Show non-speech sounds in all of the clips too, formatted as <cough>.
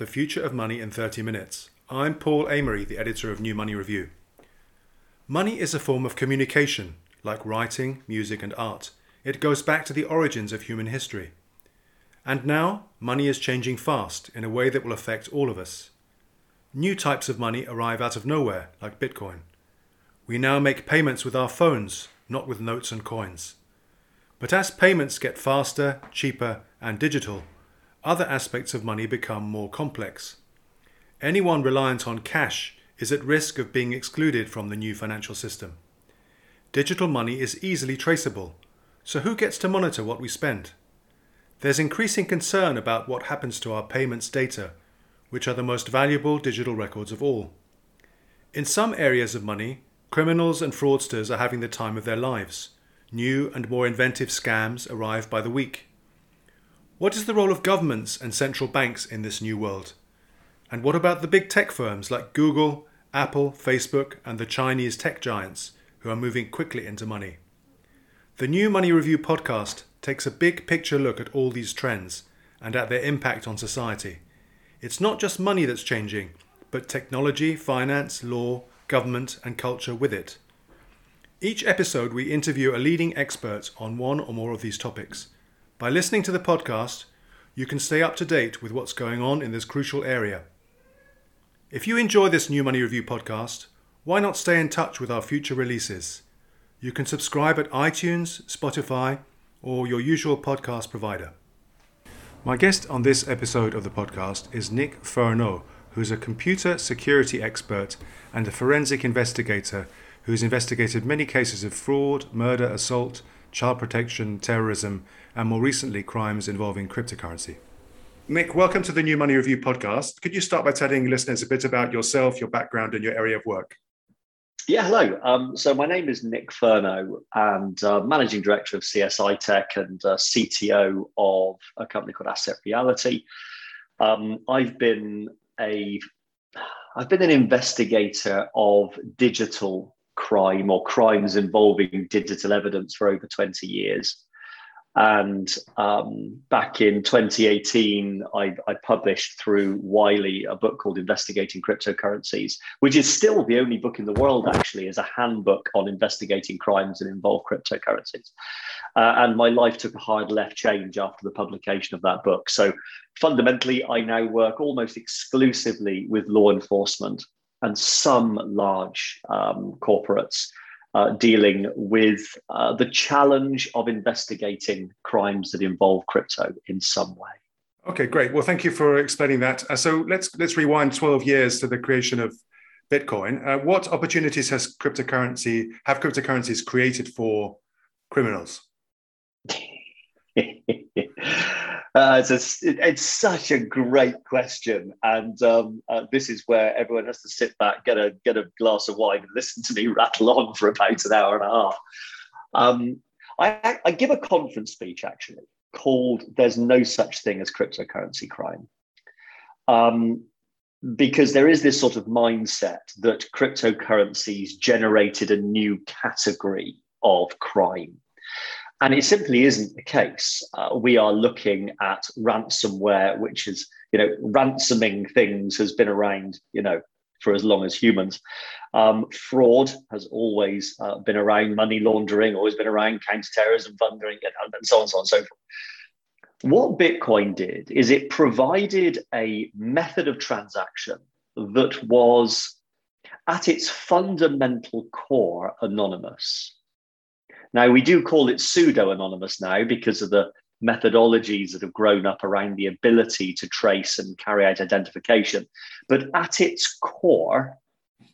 The Future of Money in 30 Minutes. I'm Paul Amery, the editor of New Money Review. Money is a form of communication, like writing, music, and art. It goes back to the origins of human history. And now, money is changing fast in a way that will affect all of us. New types of money arrive out of nowhere, like Bitcoin. We now make payments with our phones, not with notes and coins. But as payments get faster, cheaper, and digital, other aspects of money become more complex. Anyone reliant on cash is at risk of being excluded from the new financial system. Digital money is easily traceable, so who gets to monitor what we spend? There's increasing concern about what happens to our payments data, which are the most valuable digital records of all. In some areas of money, criminals and fraudsters are having the time of their lives. New and more inventive scams arrive by the week. What is the role of governments and central banks in this new world? And what about the big tech firms like Google, Apple, Facebook, and the Chinese tech giants who are moving quickly into money? The New Money Review podcast takes a big picture look at all these trends and at their impact on society. It's not just money that's changing, but technology, finance, law, government, and culture with it. Each episode, we interview a leading expert on one or more of these topics. By listening to the podcast, you can stay up to date with what's going on in this crucial area. If you enjoy this New Money Review podcast, why not stay in touch with our future releases? You can subscribe at iTunes, Spotify, or your usual podcast provider. My guest on this episode of the podcast is Nick Furneaux, who's a computer security expert and a forensic investigator who's investigated many cases of fraud, murder, assault, child protection, terrorism, and more recently, crimes involving cryptocurrency. Nick, welcome to the New Money Review podcast. Could you start by telling listeners a bit about yourself, your background, and your area of work? Yeah, hello. Um, so my name is Nick Furneaux, and uh, managing director of CSI Tech and uh, CTO of a company called Asset Reality. Um, I've been a I've been an investigator of digital crime or crimes involving digital evidence for over 20 years. And um, back in 2018, I, I, published through Wiley a book called Investigating Cryptocurrencies, which is still the only book in the world, actually, as a handbook on investigating crimes that involve cryptocurrencies. Uh, and my life took a hard left change after the publication of that book. So fundamentally, I now work almost exclusively with law enforcement and some large um, corporates uh, dealing with uh, the challenge of investigating crimes that involve crypto in some way. Okay, great. Well, thank you for explaining that. Uh, so let's let's rewind 12 years to the creation of Bitcoin. Uh, what opportunities has cryptocurrency have cryptocurrencies created for criminals? Uh, it's, a, it's such a great question, and um, uh, this is where everyone has to sit back, get a get a glass of wine, and listen to me <laughs> rattle on for about an hour and a half. Um, I, I give a conference speech actually called "There's No Such Thing as Cryptocurrency Crime," um, because there is this sort of mindset that cryptocurrencies generated a new category of crime and it simply isn't the case. Uh, we are looking at ransomware, which is, you know, ransoming things has been around, you know, for as long as humans. Um, fraud has always uh, been around, money laundering, always been around, counterterrorism funding, and, and so on, so on, so forth. What Bitcoin did is it provided a method of transaction that was at its fundamental core anonymous. Now, we do call it pseudo anonymous now because of the methodologies that have grown up around the ability to trace and carry out identification. But at its core,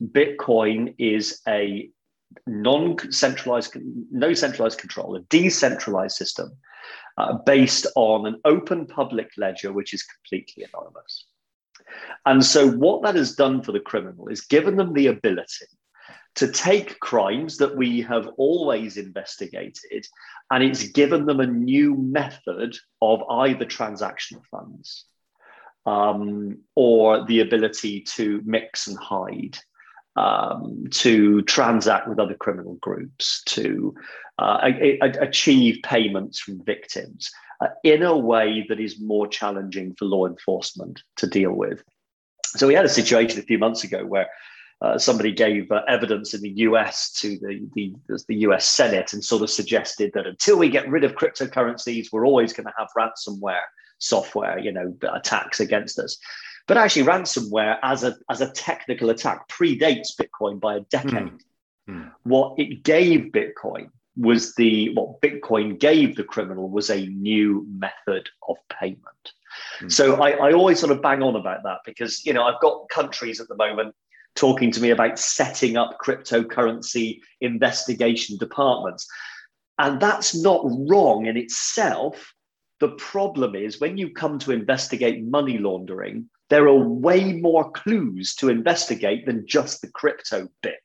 Bitcoin is a non-centralized, no centralized control, a decentralized system uh, based on an open public ledger, which is completely anonymous. And so, what that has done for the criminal is given them the ability to take crimes that we have always investigated and it's given them a new method of either transactional funds um, or the ability to mix and hide, um, to transact with other criminal groups, to uh, a, a, achieve payments from victims. uh, in a way that is more challenging for law enforcement to deal with. So we had a situation a few months ago where uh, somebody gave uh, evidence in the US to the, the, the US Senate and sort of suggested that until we get rid of cryptocurrencies, we're always going to have ransomware software, you know, attacks against us. But actually, ransomware as a, as a technical attack predates Bitcoin by a decade. Mm. What it gave Bitcoin was the what Bitcoin gave the criminal was a new method of payment. Mm. So I, I always sort of bang on about that because you know I've got countries at the moment talking to me about setting up cryptocurrency investigation departments. And that's not wrong in itself. The problem is when you come to investigate money laundering, there are way more clues to investigate than just the crypto bit.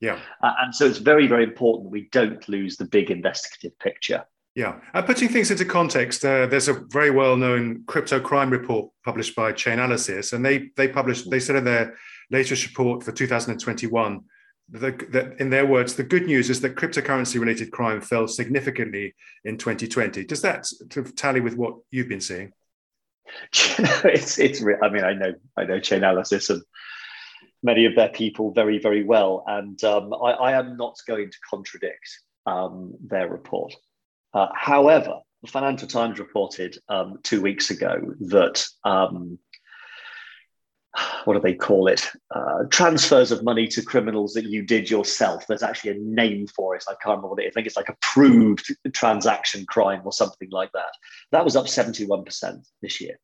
Yeah. Uh, and so it's very, very important we don't lose the big investigative picture. Yeah. And putting things into context, uh, there's a very well known crypto crime report published by Chainalysis, and they, they published, they said in their latest report for 2021 that in their words, the good news is that cryptocurrency related crime fell significantly in 2020. Does that tally with what you've been seeing? <laughs> it's it's. I mean, I know I know Chainalysis and many of their people very very well, and um, I, I, am not going to contradict um, their report. Uh, however, the Financial Times reported um, two weeks ago that um, what do they call it? Uh, transfers of money to criminals that you did yourself. There's actually a name for it. I can't remember what it is. I think it's like approved transaction crime or something like that. That was up 71% this year.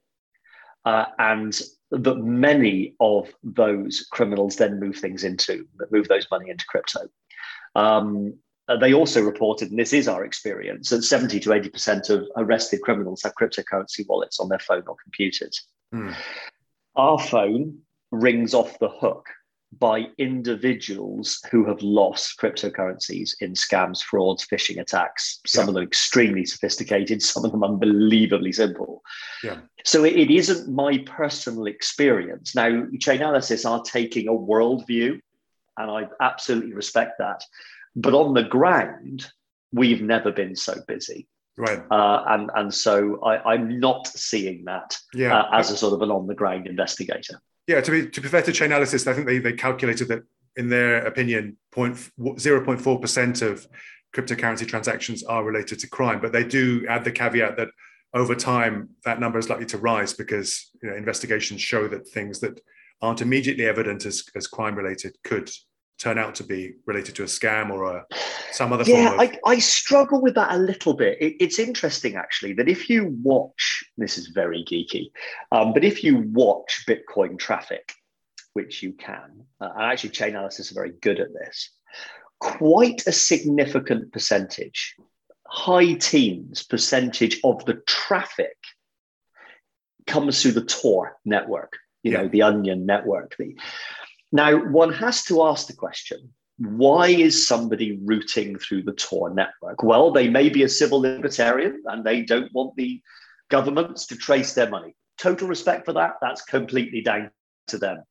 Uh, and that many of those criminals then move things into, move those money into crypto. Um, uh, they also reported, and this is our experience, that 70 to 80% of arrested criminals have cryptocurrency wallets on their phone or computers. Mm our phone rings off the hook by individuals who have lost cryptocurrencies in scams, frauds, phishing attacks. Some yeah. of them extremely sophisticated, some of them unbelievably simple. Yeah. So it, it isn't my personal experience. Now, Chainalysis are taking a worldview, and I absolutely respect that. But on the ground, we've never been so busy. Right. Uh, and and so I, am not seeing that yeah. uh, as a sort of an on the ground investigator. Yeah, to be to be fair to Chainalysis, I think they, they calculated that in their opinion, 0.4 percent of cryptocurrency transactions are related to crime, but they do add the caveat that over time that number is likely to rise because you know, investigations show that things that aren't immediately evident as, as crime related could turn out to be related to a scam or a some other yeah, form of... I, I struggle with that a little bit. It, it's interesting actually that if you watch, this is very geeky, um, but if you watch Bitcoin traffic, which you can, uh, and actually Chainalysis are very good at this, quite a significant percentage, high teens percentage of the traffic comes through the Tor network, you yeah. know, the Onion network. The, now, one has to ask the question why is somebody routing through the Tor network? Well, they may be a civil libertarian and they don't want the governments to trace their money. Total respect for that. That's completely down to them.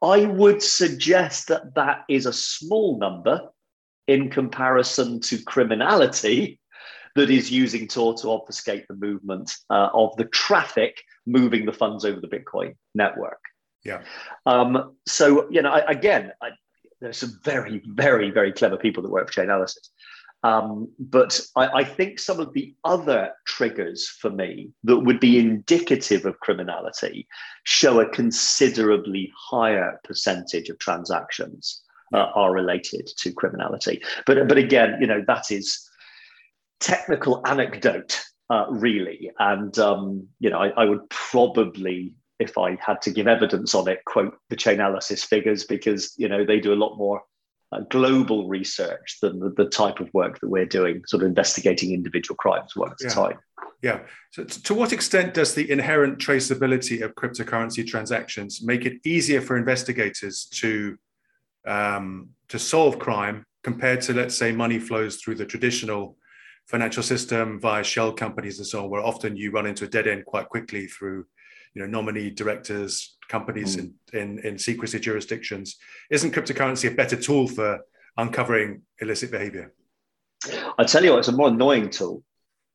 I would suggest that that is a small number in comparison to criminality that is using Tor to obfuscate the movement uh, of the traffic moving the funds over the Bitcoin network. Yeah. Um, so, you know, I, again, I, there's some very, very, very clever people that work for Chainalysis. Um, but I, I, think some of the other triggers for me that would be indicative of criminality show a considerably higher percentage of transactions uh, are related to criminality. But, but again, you know, that is technical anecdote, uh, really. And, um, you know, I, I would probably if I had to give evidence on it, quote the Chainalysis figures because you know they do a lot more uh, global research than the, the, type of work that we're doing, sort of investigating individual crimes one at yeah. a time. Yeah. So, to what extent does the inherent traceability of cryptocurrency transactions make it easier for investigators to um, to solve crime compared to, let's say, money flows through the traditional financial system via shell companies and so on, where often you run into a dead end quite quickly through you know nominee directors companies mm. in, in in secrecy jurisdictions isn't cryptocurrency a better tool for uncovering illicit behavior i tell you what it's a more annoying tool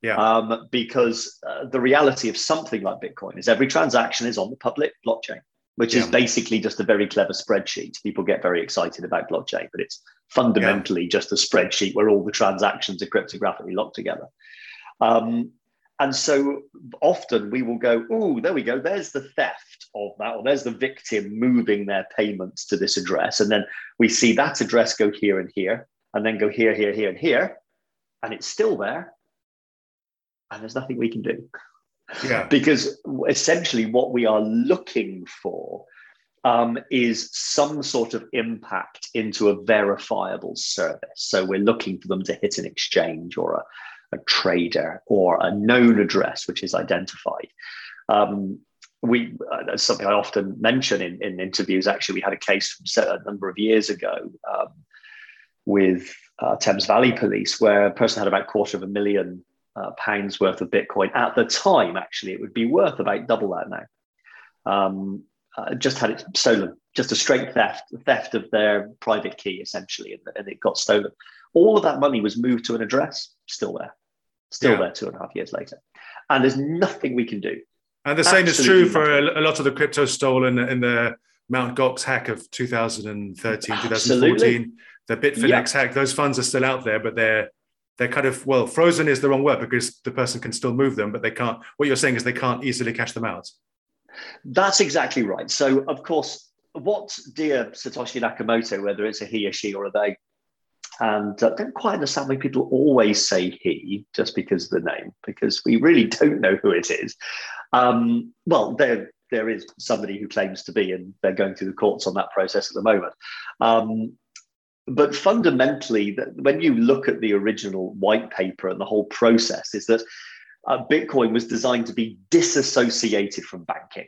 Yeah. Um, because uh, the reality of something like Bitcoin is every transaction is on the public blockchain, which is basically just a very clever spreadsheet. People get very excited about blockchain, but it's fundamentally just a spreadsheet where all the transactions are cryptographically locked together. Um, and so often we will go, oh, there we go. There's the theft of that, or there's the victim moving their payments to this address. And then we see that address go here and here, and then go here, here, here, and here. And it's still there. And there's nothing we can do Yeah. <laughs> because essentially what we are looking for um, is some sort of impact into a verifiable service. So we're looking for them to hit an exchange or a, trader or a known address which is identified. Um, we uh, that's something I often mention in, in interviews. Actually, we had a case from a number of years ago um, with uh, Thames Valley Police where a person had about a quarter of a million uh, pounds worth of Bitcoin. At the time, actually, it would be worth about double that now. Um, uh, just had it stolen, just a straight theft, theft of their private key, essentially, and, and it got stolen. All of that money was moved to an address, still there, still Yeah. there two and a half years later. And there's nothing we can do. And the same is true for a, a lot of the crypto stolen in the Mount Gox hack of 2013, Absolutely. 2014, the Bitfinex hack. Those funds are still out there, but they're they're kind of well frozen is the wrong word because the person can still move them, but they can't. What you're saying is they can't easily cash them out. That's exactly right. So, of course, what dear Satoshi Nakamoto, whether it's a he, or she, or a they, and uh, don't quite understand why people always say he just because of the name, because we really don't know who it is. Um, well, there there is somebody who claims to be, and they're going through the courts on that process at the moment. Um, but fundamentally, that when you look at the original white paper and the whole process, is that uh, Bitcoin was designed to be disassociated from banking.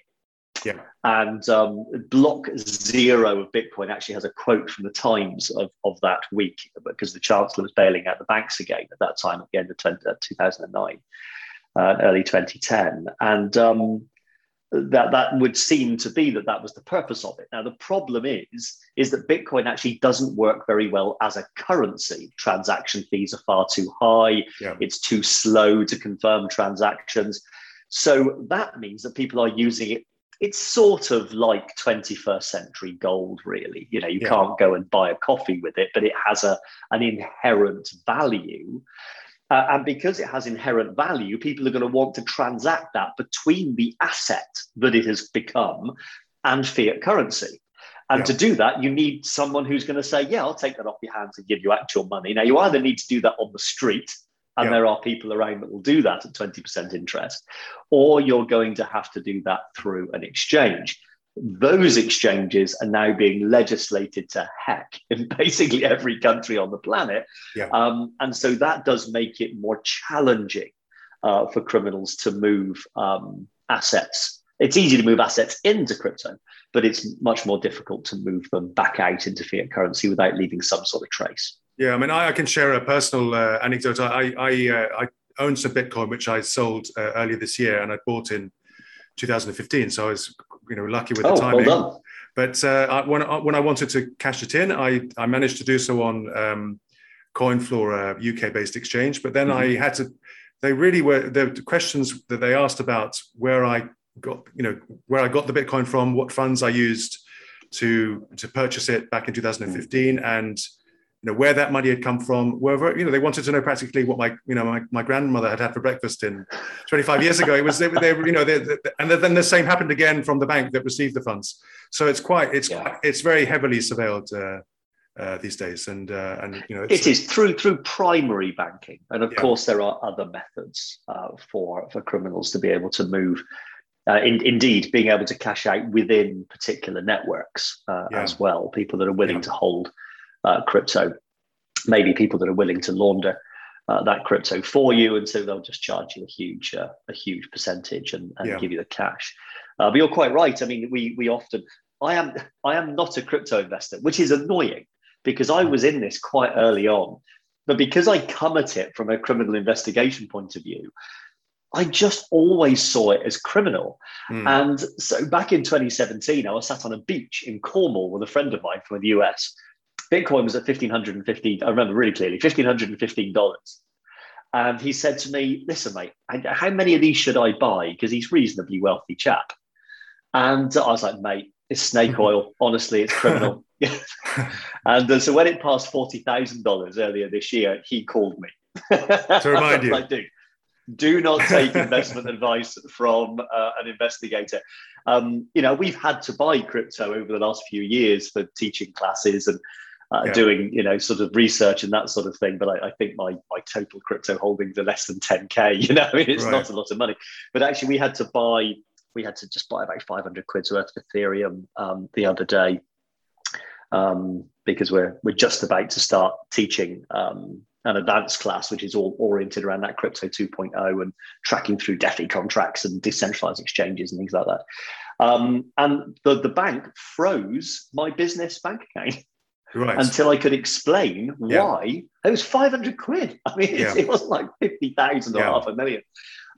Yeah. And um, block zero of Bitcoin actually has a quote from the Times of, of that week because the Chancellor was bailing out the banks again at that time at the end of 20, uh, 2009, uh, early 2010. And um, that, that would seem to be that that was the purpose of it. Now, the problem is, is that Bitcoin actually doesn't work very well as a currency. Transaction fees are far too high. Yeah. It's too slow to confirm transactions. So that means that people are using it it's sort of like 21st century gold really you know you Yeah. can't go and buy a coffee with it but it has a an inherent value Uh, and because it has inherent value people are going to want to transact that between the asset that it has become and fiat currency and Yeah. to do that you need someone who's going to say yeah i'll take that off your hands and give you actual money now you either need to do that on the street and Yeah. there are people around that will do that at 20% interest or you're going to have to do that through an exchange. Those exchanges are now being legislated to heck <laughs> in basically every country on the planet. Yeah. Um, and so that does make it more challenging uh, for criminals to move um, assets. It's easy to move assets into crypto, but it's much more difficult to move them back out into fiat currency without leaving some sort of trace. Yeah, I mean, I, I can share a personal uh, anecdote. I I, uh, I own some Bitcoin, which I sold uh, earlier this year, and I bought in 2015. So I was, you know, lucky with the Oh, timing. well done. But uh, I, when I, when I wanted to cash it in, I I managed to do so on um, CoinFloor, a UK-based exchange. But then I had to. They really were the questions that they asked about where I got, you know, where I got the Bitcoin from, what funds I used to to purchase it back in 2015, and you know where that money had come from. Wherever you know they wanted to know practically what my you know my, my grandmother had had for breakfast in 25 years ago. It was they, they were, you know they, they- and then the same happened again from the bank that received the funds. So it's quite it's Yeah. it's very heavily surveilled uh, uh, these days, and uh, and you know it's, It is through through primary banking, and of Yeah. course there are other methods uh, for for criminals to be able to move. Uh, in, indeed, being able to cash out within particular networks uh, Yeah. as well. People that are willing Yeah. to hold uh, crypto, maybe people that are willing to launder uh, that crypto for you, and so they'll just charge you a huge uh, a huge percentage and, and Yeah. give you the cash. Uh, but you're quite right. I mean, we we often I am I am not a crypto investor, which is annoying because I was in this quite early on. But because I come at it from a criminal investigation point of view, I just always saw it as criminal. Mm. And so back in 2017, I was sat on a beach in Cornwall with a friend of mine from the US. Bitcoin was at $1,550, I remember really clearly, $1,515. And he said to me, Listen, mate, how many of these should I buy? Because he's a reasonably wealthy chap. And I was like, Mate, it's snake <laughs> oil. Honestly, it's criminal. <laughs> <laughs> and uh, so when it passed $40,000 earlier this year, he called me. to remind you. like, do not take investment advice from uh, an investigator. Um, you know, we've had to buy crypto over the last few years for teaching classes and uh, yeah. doing you know sort of research and that sort of thing. But I, I, think my my total crypto holdings are less than 10k. <laughs> You know, I mean, it's right. not a lot of money. But actually, we had to buy we had to just buy about 500 quid's worth of Ethereum um, the other day um, because we're we're just about to start teaching um, an advanced class, which is all oriented around that crypto 2.0 and tracking through DeFi contracts and decentralized exchanges and things like that. Um, and the, the bank froze my business bank account <laughs> right. until I could explain yeah. why. It was 500 quid. <laughs> I mean, yeah. it wasn't like 50,000 or yeah. half a million.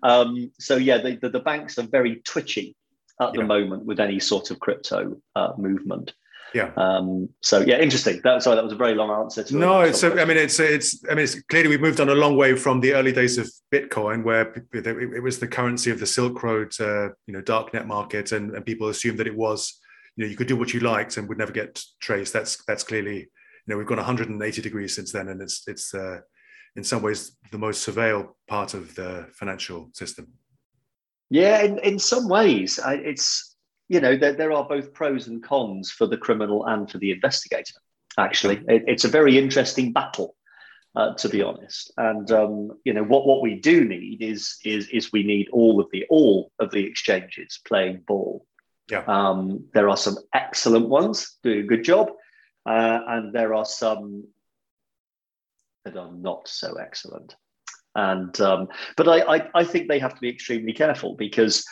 Um, so, yeah, the, the, the, banks are very twitchy at the moment with any sort of crypto uh, movement. Yeah. Um, so yeah, interesting. That, sorry, that was a very long answer. To no, it's. I mean, it's it's. I mean, it's clearly we've moved on a long way from the early days of Bitcoin, where it was the currency of the Silk Road, uh, you know, darknet market, and, and people assumed that it was, you know, you could do what you liked and would never get traced. That's that's clearly, you know, we've gone 180 degrees since then, and it's it's uh, in some ways the most surveilled part of the financial system. Yeah, in, in some ways, I, it's you know, there, there are both pros and cons for the criminal and for the investigator. Actually, it, it's a very interesting battle, uh, to be honest. And um, you know, what what we do need is is is we need all of the all of the exchanges playing ball. Yeah. Um, there are some excellent ones doing a good job, uh, and there are some that are not so excellent. And um, but I, I I think they have to be extremely careful because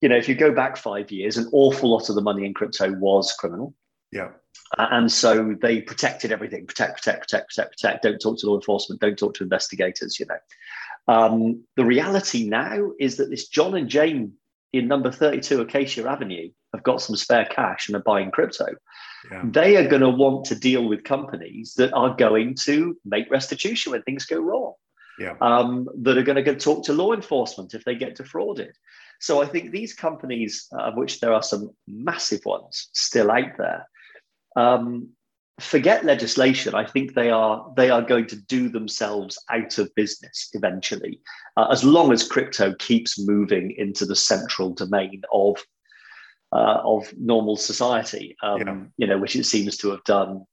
you know, if you go back five years, an awful lot of the money in crypto was criminal. Yeah. Uh, and so they protected everything protect, protect, protect, protect, protect. Don't talk to law enforcement. Don't talk to investigators, you know. Um, the reality now is that this John and Jane in number 32 Acacia Avenue have got some spare cash and are buying crypto. Yeah. They are going to want to deal with companies that are going to make restitution when things go wrong. Yeah. Um, that are going to go talk to law enforcement if they get defrauded. So I think these companies, uh, of which there are some massive ones still out there, um, forget legislation. I think they are they are going to do themselves out of business eventually, uh, as long as crypto keeps moving into the central domain of uh, of normal society. Um, yeah. You know, which it seems to have done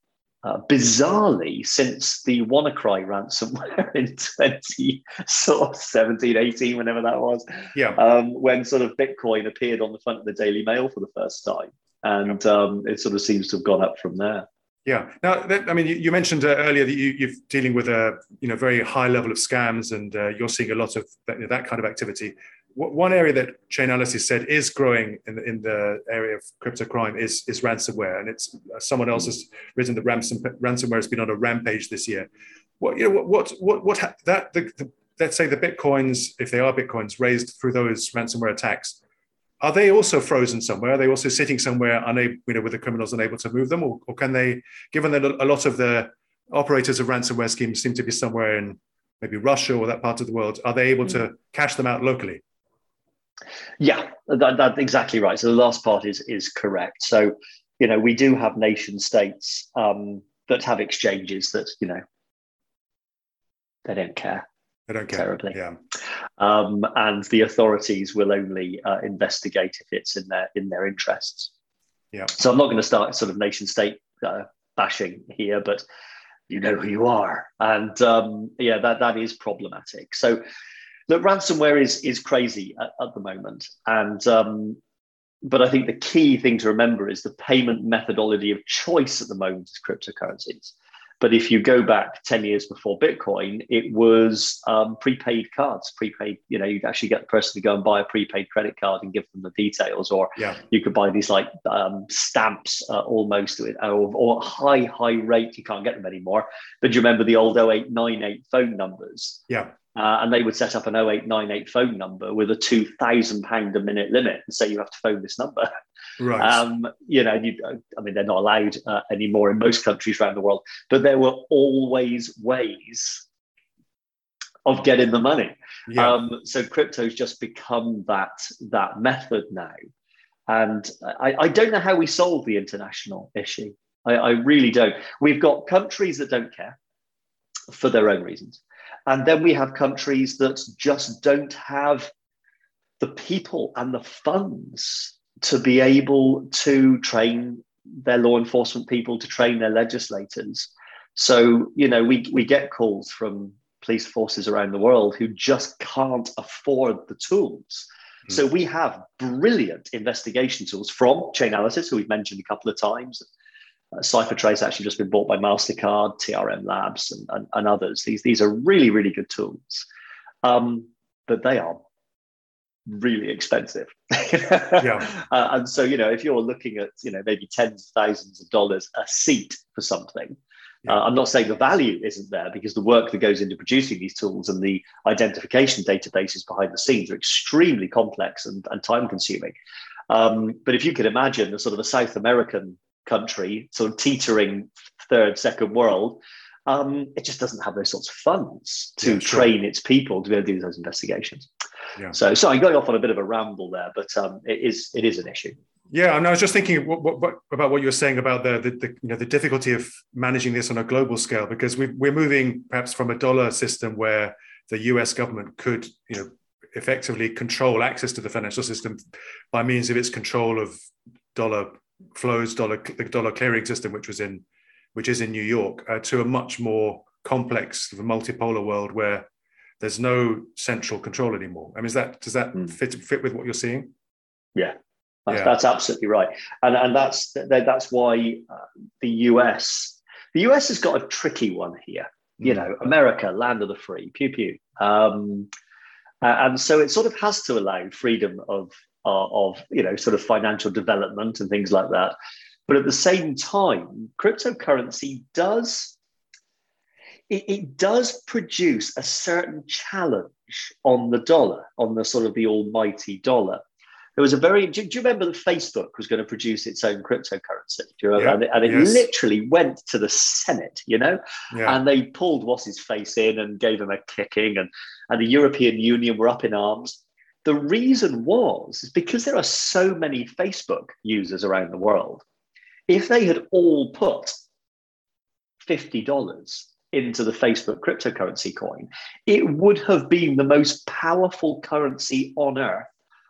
uh, bizarrely, since the WannaCry ransomware <laughs> in 2017, 18, whenever that was, yeah, um, when sort of Bitcoin appeared on the front of the Daily Mail for the first time, and yeah. um, it sort of seems to have gone up from there. Yeah. Now, that, I mean, you, you mentioned uh, earlier that you, are dealing with a you know very high level of scams, and uh, you're seeing a lot of that, you know, that kind of activity one area that Chainalysis said is growing in the, in the area of crypto crime is, is ransomware. And it's uh, someone else has written that ransom, ransomware has been on a rampage this year. What, you know, what, what, what, what that, the, the, let's say the Bitcoins, if they are Bitcoins raised through those ransomware attacks, are they also frozen somewhere? Are they also sitting somewhere unable, you know, with the criminals unable to move them? Or, or can they, given that a lot of the operators of ransomware schemes seem to be somewhere in maybe Russia or that part of the world, are they able to mm. cash them out locally? Yeah, that, that's exactly right. So the last part is is correct. So you know we do have nation states um, that have exchanges that you know they don't care. They don't care terribly. Yeah. Um, and the authorities will only uh, investigate if it's in their in their interests. Yeah. So I'm not going to start sort of nation state uh, bashing here, but you know who you are, and um, yeah, that that is problematic. So Look, ransomware is is crazy at, at the moment, and um, but I think the key thing to remember is the payment methodology of choice at the moment is cryptocurrencies. But if you go back 10 years before Bitcoin, it was um, prepaid cards, prepaid, you know, you'd actually get the person to go and buy a prepaid credit card and give them the details, or yeah. you could buy these like um, stamps uh, almost or, or high, high rate. You can't get them anymore. But do you remember the old 0898 phone numbers? Yeah. Uh, and they would set up an 0898 phone number with a £2,000 a minute limit and say you have to phone this number. Right. Um, you know, you, I mean, they're not allowed uh, anymore in most countries around the world, but there were always ways of getting the money. Yeah. Um, so crypto's just become that that method now. And I, I don't know how we solve the international issue. I, I really don't. We've got countries that don't care for their own reasons. And then we have countries that just don't have the people and the funds to be able to train their law enforcement people, to train their legislators. So, you know, we, we get calls from police forces around the world who just can't afford the tools. Mm. So we have brilliant investigation tools from Chainalysis, who we've mentioned a couple of times. Uh, CipherTrace actually just been bought by MasterCard, TRM Labs, and, and, and others. These, these are really, really good tools. Um, but they are really expensive. <laughs> yeah. Uh, and so, you know, if you're looking at, you know, maybe tens of thousands of dollars a seat for something, uh, I'm not saying the value isn't there because the work that goes into producing these tools and the identification databases behind the scenes are extremely complex and, and time consuming. Um, but if you could imagine a sort of a South American country, sort of teetering third, second world, um, it just doesn't have those sorts of funds to yeah, sure. train its people to be able to do those investigations. Yeah. So, sorry, I'm going off on a bit of a ramble there, but um, it is it is an issue. Yeah, and I was just thinking what, what, about what you were saying about the, the, the, you know the difficulty of managing this on a global scale because we, we're moving perhaps from a dollar system where the U.S. government could you know effectively control access to the financial system by means of its control of dollar flows, dollar the dollar clearing system, which was in which is in New York, uh, to a much more complex, multipolar world where there's no central control anymore. I mean, is that does that mm. fit fit with what you're seeing? Yeah, that's, yeah. that's absolutely right, and and that's that's why uh, the US the US has got a tricky one here. Mm. You hmm. know, America, land of the free, pew pew, um, and so it sort of has to allow freedom of uh, of you know sort of financial development and things like that. But at the same time, cryptocurrency does it, it, does produce a certain challenge on the dollar, on the sort of the almighty dollar. There was a very, do, you remember that Facebook was going to produce its own cryptocurrency? Do you remember? Yeah, and it, and it yes. literally went to the Senate, you know, yeah. and they pulled what's his face in and gave him a kicking, and, and the European Union were up in arms. The reason was is because there are so many Facebook users around the world. If they had all put $50 into the Facebook cryptocurrency coin, it would have been the most powerful currency on earth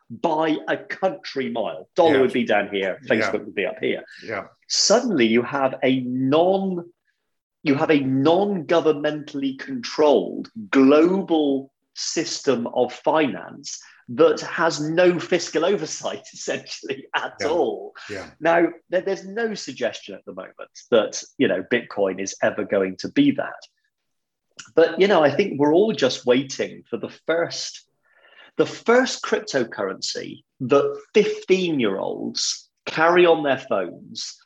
by a country mile. Dollar yeah. would be down here, Facebook yeah. would be up here. Yeah. Suddenly you have a non you have a non-governmentally controlled global system of finance that has no fiscal oversight <laughs> essentially at yeah. all. Yeah. Now, there, there's no suggestion at the moment that you know Bitcoin is ever going to be that. But you know, I think we're all just waiting for the first the first cryptocurrency that 15 year olds carry on their phones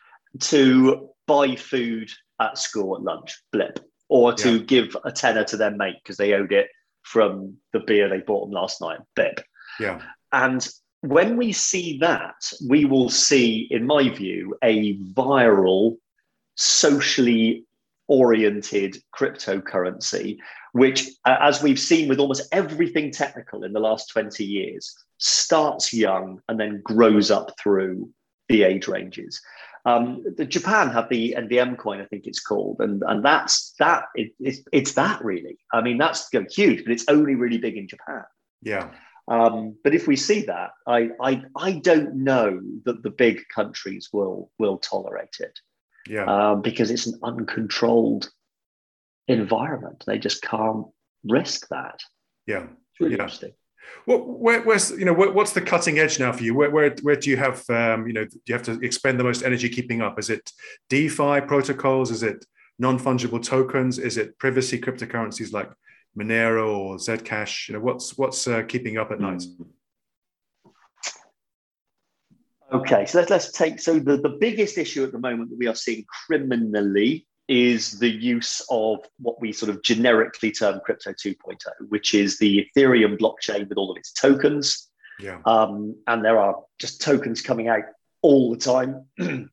to buy food at school at lunch, blip, or to yeah. give a tenner to their mate because they owed it from the beer they bought them last night, bip. Yeah. And when we see that, we will see, in my view, a viral, socially oriented cryptocurrency, which, uh, as we've seen with almost everything technical in the last 20 years, starts young and then grows up through the age ranges. Um, the Japan have the NVM coin, I think it's called, and and that's that. It, it's it's that really. I mean, that's huge, but it's only really big in Japan. Yeah. Um, but if we see that, I, I I don't know that the big countries will will tolerate it. Yeah. Um, because it's an uncontrolled environment. They just can't risk that. Yeah. It's really yeah. interesting. Well, where, where's you know what's the cutting edge now for you? Where where, where do you have um, you know do you have to expend the most energy keeping up? Is it DeFi protocols? Is it non fungible tokens? Is it privacy cryptocurrencies like Monero or Zcash? You know what's what's uh, keeping up at night? Hmm. Okay, so let's let's take so the, the biggest issue at the moment that we are seeing criminally is the use of what we sort of generically term crypto 2.0, which is the Ethereum blockchain with all of its tokens. Yeah. Um, and there are just tokens coming out all the time, <clears throat>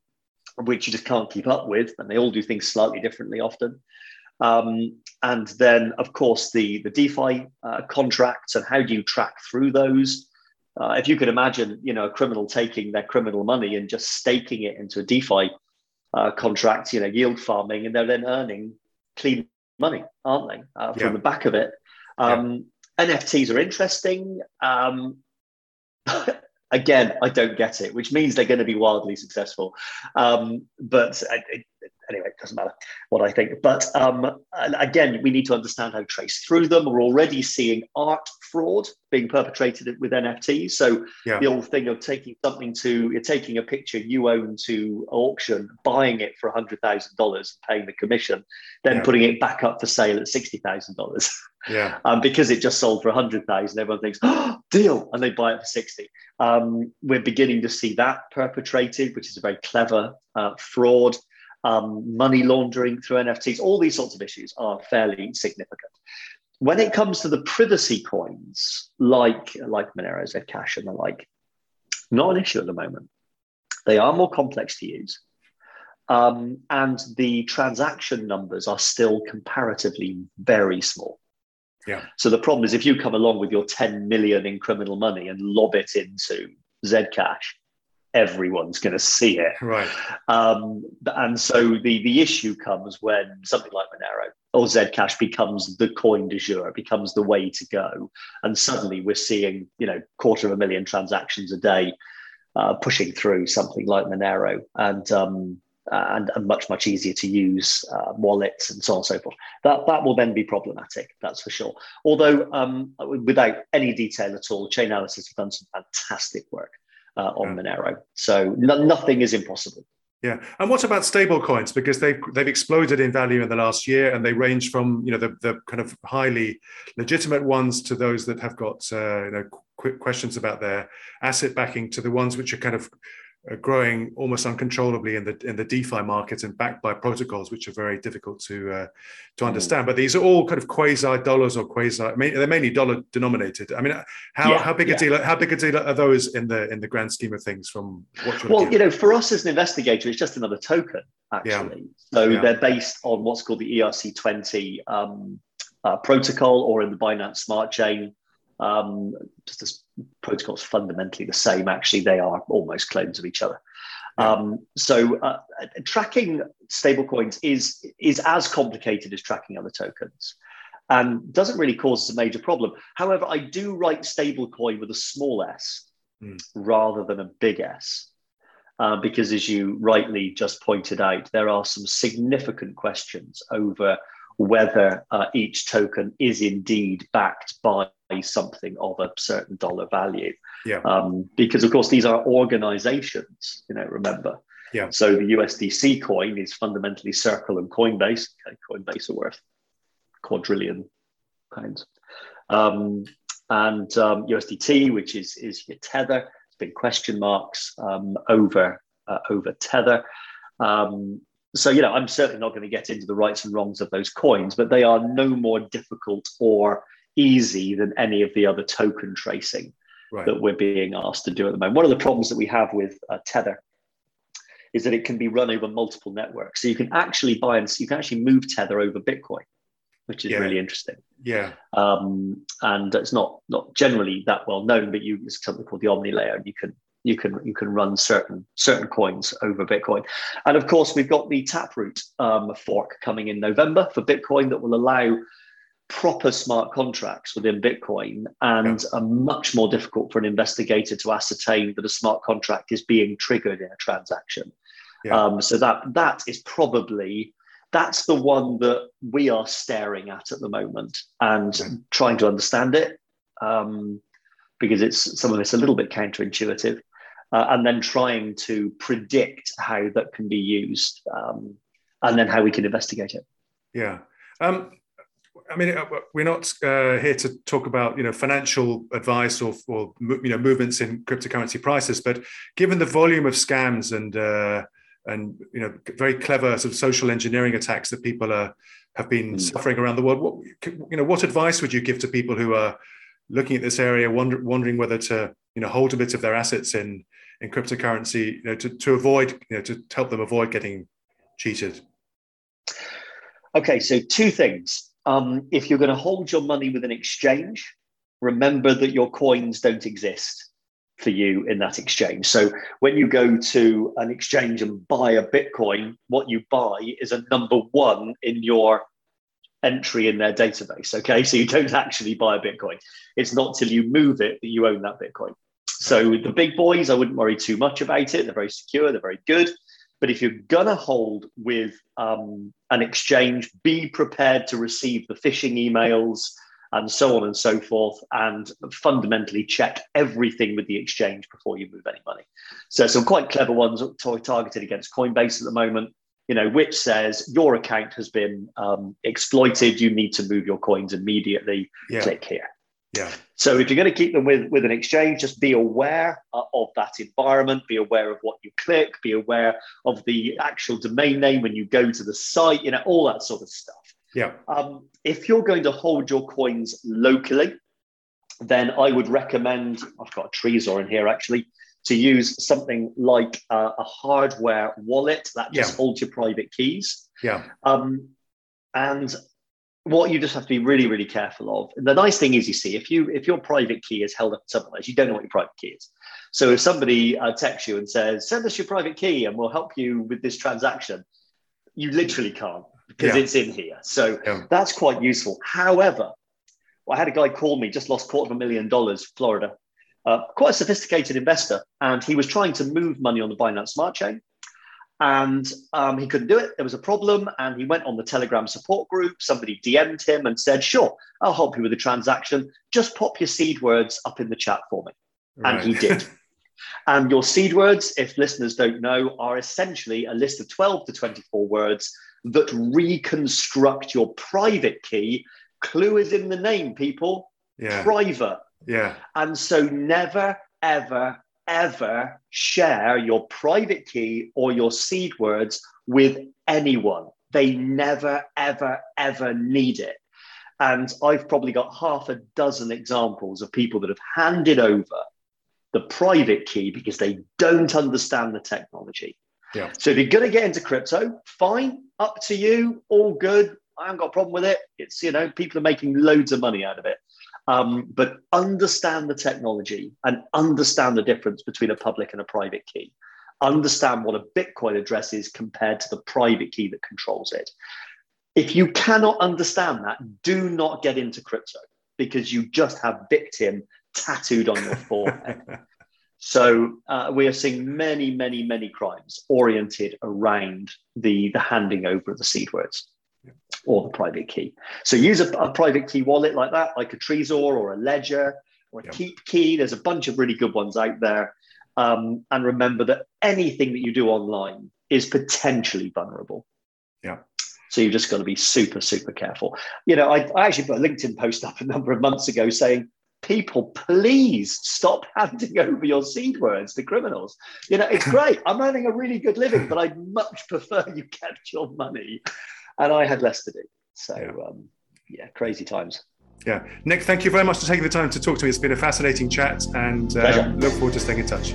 which you just can't keep up with, and they all do things slightly differently often. Um, and then, of course, the, the DeFi uh, contracts and how do you track through those? Uh, if you could imagine, you know, a criminal taking their criminal money and just staking it into a DeFi uh, contract, you know, yield farming, and they're then earning clean money, aren't they, uh, from yeah. the back of it? Um, yeah. NFTs are interesting. Um, <laughs> again, I don't get it, which means they're going to be wildly successful. Um, but it, anyway, it doesn't matter what I think. But um, again, we need to understand how to trace through them. We're already seeing art fraud being perpetrated with NFTs. So yeah. the old thing of taking something to, you're taking a picture you own to auction, buying it for $100,000, and paying the commission, then yeah. putting it back up for sale at $60,000. Yeah. <laughs> um, because it just sold for 100,000, everyone thinks, oh, deal, and they buy it for 60. Um, we're beginning to see that perpetrated, which is a very clever uh, fraud um, money laundering through NFTs, all these sorts of issues are fairly significant. When it comes to the privacy coins, like, like Monero, Zcash, and the like, not an issue at the moment. They are more complex to use. Um, and the transaction numbers are still comparatively very small. Yeah. So the problem is if you come along with your 10 million in criminal money and lob it into Zcash, everyone's going to see it. Right. Um, and so the, the issue comes when something like Monero or Zcash becomes the coin de jour, becomes the way to go. And suddenly we're seeing, you know, quarter of a million transactions a day uh, pushing through something like Monero and, um, and, and, much, much easier to use uh, wallets and so on and so forth. That, that will then be problematic, that's for sure. Although, um, without any detail at all, Chainalysis have done some fantastic work uh, on yeah. Monero. So no, nothing is impossible. Yeah, and what about stable coins? Because they've they've exploded in value in the last year, and they range from you know the, the kind of highly legitimate ones to those that have got uh, you know quick questions about their asset backing to the ones which are kind of growing almost uncontrollably in the in the DeFi market and backed by protocols which are very difficult to uh, to mm. understand. But these are all kind of quasi dollars or quasi. I mean, they're mainly dollar denominated. I mean, how, yeah, how big yeah. a deal how big a deal are those in the in the grand scheme of things? From what you're well, you know, for us as an investigator, it's just another token actually. Yeah. So they're based on what's called the ERC20 um, uh, protocol, or in the Binance Smart Chain um, just as protocols fundamentally the same. Actually, they are almost clones of each other. Um, so uh, tracking stablecoins is is as complicated as tracking other tokens, and doesn't really cause us a major problem. However, I do write stablecoin with a small s mm. rather than a big S. Uh, because, as you rightly just pointed out, there are some significant questions over whether uh, each token is indeed backed by something of a certain dollar value. Yeah. Um, because of course these are organizations, you know, remember. Yeah. So the USDC coin is fundamentally Circle and Coinbase. Okay, Coinbase are worth quadrillion pounds. Um, and um, USDT, which is is your tether, there's been question marks um, over uh, over tether. Um, so you know, I'm certainly not going to get into the rights and wrongs of those coins, but they are no more difficult or easy than any of the other token tracing right. that we're being asked to do at the moment. One of the problems that we have with uh, Tether is that it can be run over multiple networks. So you can actually buy and you can actually move Tether over Bitcoin, which is yeah. really interesting. Yeah. Um, and it's not not generally that well known, but you it's something called the Omni layer, and you can you can you can run certain certain coins over Bitcoin. And of course, we've got the Taproot um, fork coming in November for Bitcoin that will allow proper smart contracts within Bitcoin and yeah. are much more difficult for an investigator to ascertain that a smart contract is being triggered in a transaction. Yeah. Um, so that that is probably that's the one that we are staring at at the moment and yeah. trying to understand it um, because it's some of it's a little bit counterintuitive, uh, and then trying to predict how that can be used um, and then how we can investigate it. Yeah. Um, I mean, uh, we're not uh, here to talk about you know financial advice or, or you know movements in cryptocurrency prices, but given the volume of scams and uh, and you know very clever sort of social engineering attacks that people are have been mm. suffering around the world, what you know what advice would you give to people who are looking at this area, wonder, wondering whether to you know hold a bit of their assets in in cryptocurrency, you know, to, to avoid you know to help them avoid getting cheated? Okay, so two things. Um, if you're going to hold your money with an exchange, remember that your coins don't exist for you in that exchange. So when you go to an exchange and buy a Bitcoin, what you buy is a number one in your entry in their database. Okay, so you don't actually buy a Bitcoin. It's not till you move it that you own that Bitcoin. So the big boys, I wouldn't worry too much about it. They're very secure, they're very good. But if you're gonna hold with um, an exchange, be prepared to receive the phishing emails and so on and so forth, and fundamentally check everything with the exchange before you move any money. So some quite clever ones targeted against Coinbase at the moment. You know, which says your account has been um, exploited. You need to move your coins immediately. Yeah. Click here. Yeah. So if you're going to keep them with, with an exchange, just be aware uh, of that environment, be aware of what you click, be aware of the actual domain name when you go to the site, you know, all that sort of stuff. Yeah. Um, if you're going to hold your coins locally, then I would recommend, I've got a Trezor in here actually, to use something like a, a hardware wallet that just yeah. holds your private keys. Yeah. Um, and what you just have to be really, really careful of. And the nice thing is, you see, if you if your private key is held up somewhere else, you don't know what your private key is. So if somebody uh, texts you and says, "Send us your private key, and we'll help you with this transaction," you literally can't because yeah. it's in here. So yeah. that's quite useful. However, I had a guy call me, just lost quarter of a million dollars, Florida, uh, quite a sophisticated investor, and he was trying to move money on the Binance Smart Chain and um, he couldn't do it. There was a problem, and he went on the Telegram support group. Somebody DM'd him and said, "Sure, I'll help you with the transaction. Just pop your seed words up in the chat for me." Right. And he did. <laughs> and your seed words, if listeners don't know, are essentially a list of 12 to 24 words that reconstruct your private key. Clue is in the name, people. Yeah. Private. Yeah. And so never, ever, ever share your private key or your seed words with anyone. They never, ever, ever need it. And I've probably got half a dozen examples of people that have handed over the private key because they don't understand the technology. Yeah. So if you're going to get into crypto, fine, up to you, all good. I haven't got a problem with it. It's, you know, people are making loads of money out of it. Um, but understand the technology and understand the difference between a public and a private key. Understand what a Bitcoin address is compared to the private key that controls it. If you cannot understand that, do not get into crypto because you just have victim tattooed on your forehead. <laughs> so uh, we are seeing many, many, many crimes oriented around the, the handing over of the seed words or the private key. So use a, a, private key wallet like that, like a Trezor or a Ledger or a yep. KeepKey. There's a bunch of really good ones out there. Um, and remember that anything that you do online is potentially vulnerable. Yeah. So you've just got to be super, super careful. You know, I, I actually put a LinkedIn post up a number of months ago saying, people, please stop <laughs> handing over your seed words to criminals. You know, it's <laughs> great. I'm earning a really good living, but I'd much prefer you <laughs> kept your money and I had less to do. So yeah, um, yeah crazy times. Yeah, Nick, thank you very much for taking the time to talk to me. It's been a fascinating chat, and uh, look forward to staying in touch.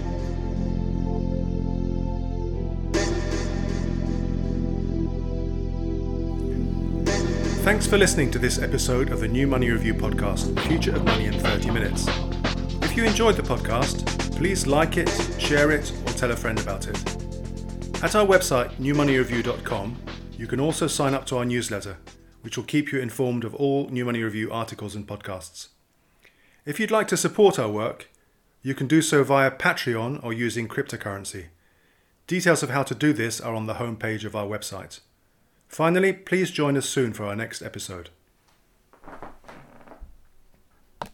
Thanks for listening to this episode of the New Money Review podcast, Future of Money in 30 Minutes. If you enjoyed the podcast, please like it, share it, or tell a friend about it. At our website, newmoneyreview.com, you can also sign up to our newsletter, which will keep you informed of all New Money Review articles and podcasts. If you'd like to support our work, you can do so via Patreon or using cryptocurrency. Details of how to do this are on the homepage of our website. Finally, please join us soon for our next episode.